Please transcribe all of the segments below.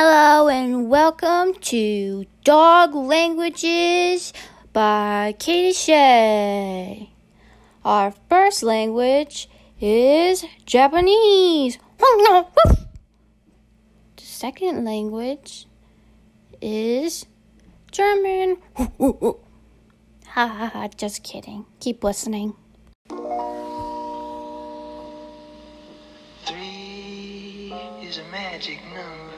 Hello and welcome to Dog Languages by Katie Shea. Our first language is Japanese. The second language is German. Ha ha ha, just kidding. Keep listening. Three is a magic number.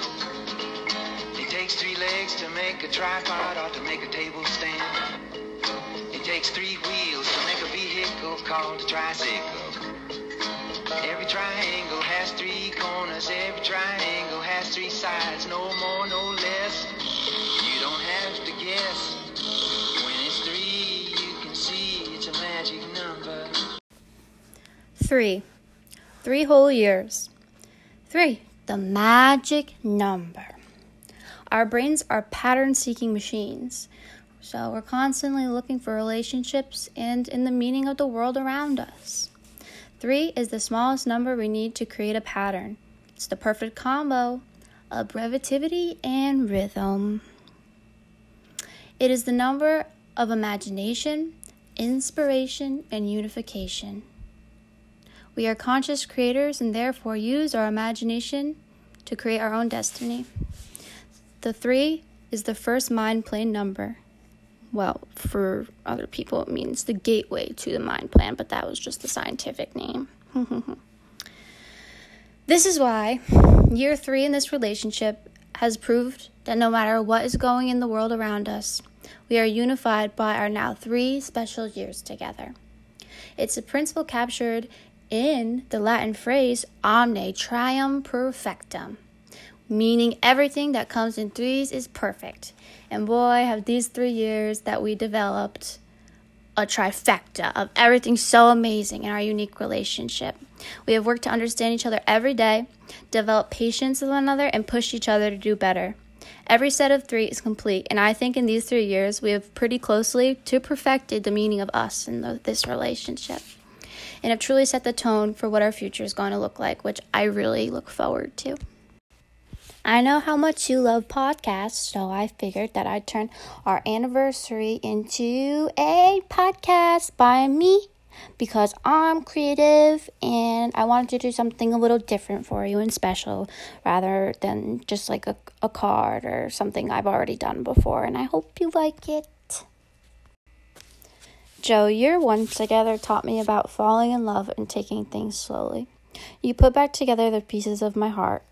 Takes three legs to make a tripod or to make a table stand. It takes three wheels to make a vehicle called a tricycle. Every triangle has three corners, every triangle has three sides, no more, no less. You don't have to guess. When it's three, you can see it's a magic number. Three. Three whole years. Three. The magic number. Our brains are pattern seeking machines. So we're constantly looking for relationships and in the meaning of the world around us. Three is the smallest number we need to create a pattern. It's the perfect combo of brevitivity and rhythm. It is the number of imagination, inspiration, and unification. We are conscious creators and therefore use our imagination to create our own destiny. The three is the first mind plane number. Well, for other people, it means the gateway to the mind plan, but that was just the scientific name. this is why year three in this relationship has proved that no matter what is going in the world around us, we are unified by our now three special years together. It's a principle captured in the Latin phrase omne trium perfectum, meaning everything that comes in threes is perfect. And boy, have these three years that we developed a trifecta of everything so amazing in our unique relationship. We have worked to understand each other every day, develop patience with one another, and push each other to do better. Every set of three is complete, and I think in these three years we have pretty closely to perfected the meaning of us in the, this relationship, and have truly set the tone for what our future is going to look like, which I really look forward to. I know how much you love podcasts, so I figured that I'd turn our anniversary into a podcast by me because I'm creative and I wanted to do something a little different for you and special rather than just like a, a card or something I've already done before. And I hope you like it. Joe, your once together taught me about falling in love and taking things slowly. You put back together the pieces of my heart.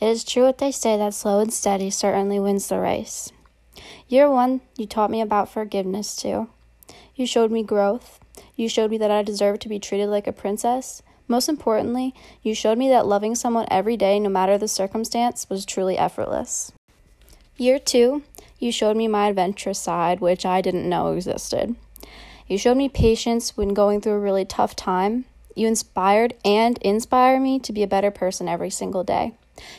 It is true what they say that slow and steady certainly wins the race. Year one, you taught me about forgiveness too. You showed me growth. You showed me that I deserve to be treated like a princess. Most importantly, you showed me that loving someone every day, no matter the circumstance, was truly effortless. Year two, you showed me my adventurous side, which I didn't know existed. You showed me patience when going through a really tough time. You inspired and inspire me to be a better person every single day.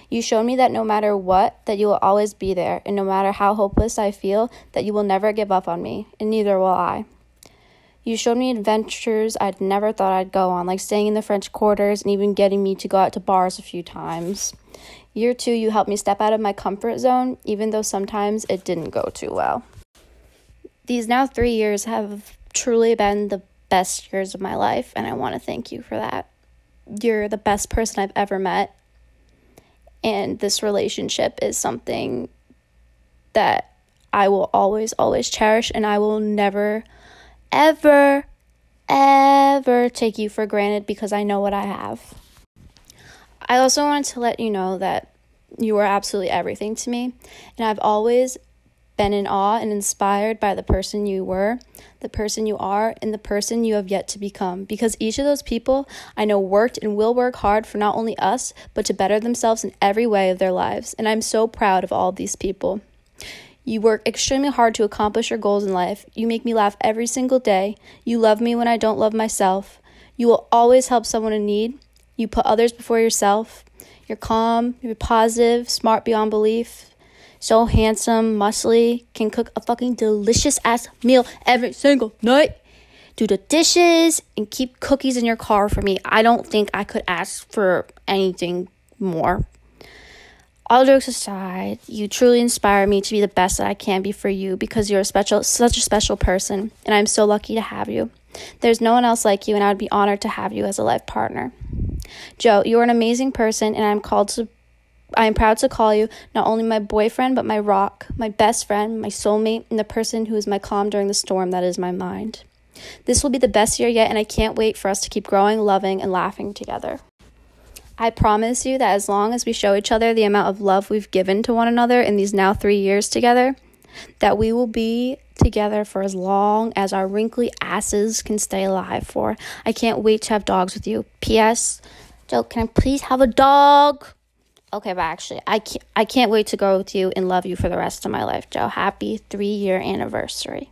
You showed me that no matter what, that you will always be there, and no matter how hopeless I feel, that you will never give up on me, and neither will I. You showed me adventures I'd never thought I'd go on, like staying in the French quarters and even getting me to go out to bars a few times. Year two, you helped me step out of my comfort zone, even though sometimes it didn't go too well. These now three years have truly been the best years of my life, and I want to thank you for that. You're the best person I've ever met, and this relationship is something that I will always, always cherish, and I will never, ever, ever take you for granted because I know what I have. I also wanted to let you know that you are absolutely everything to me, and I've always been in awe and inspired by the person you were, the person you are, and the person you have yet to become. Because each of those people I know worked and will work hard for not only us, but to better themselves in every way of their lives. And I'm so proud of all of these people. You work extremely hard to accomplish your goals in life. You make me laugh every single day. You love me when I don't love myself. You will always help someone in need. You put others before yourself. You're calm, you're positive, smart beyond belief. So handsome, muscly, can cook a fucking delicious ass meal every single night. Do the dishes and keep cookies in your car for me. I don't think I could ask for anything more all jokes aside, you truly inspire me to be the best that I can be for you because you're a special, such a special person, and I'm so lucky to have you. There's no one else like you, and I would be honored to have you as a life partner. Joe, you are an amazing person, and I'm called to. I am proud to call you not only my boyfriend, but my rock, my best friend, my soulmate, and the person who is my calm during the storm that is my mind. This will be the best year yet, and I can't wait for us to keep growing, loving, and laughing together. I promise you that as long as we show each other the amount of love we've given to one another in these now three years together, that we will be together for as long as our wrinkly asses can stay alive for. I can't wait to have dogs with you. P.S. Joe, can I please have a dog? Okay, but actually, I can't, I can't wait to go with you and love you for the rest of my life, Joe. Happy three year anniversary.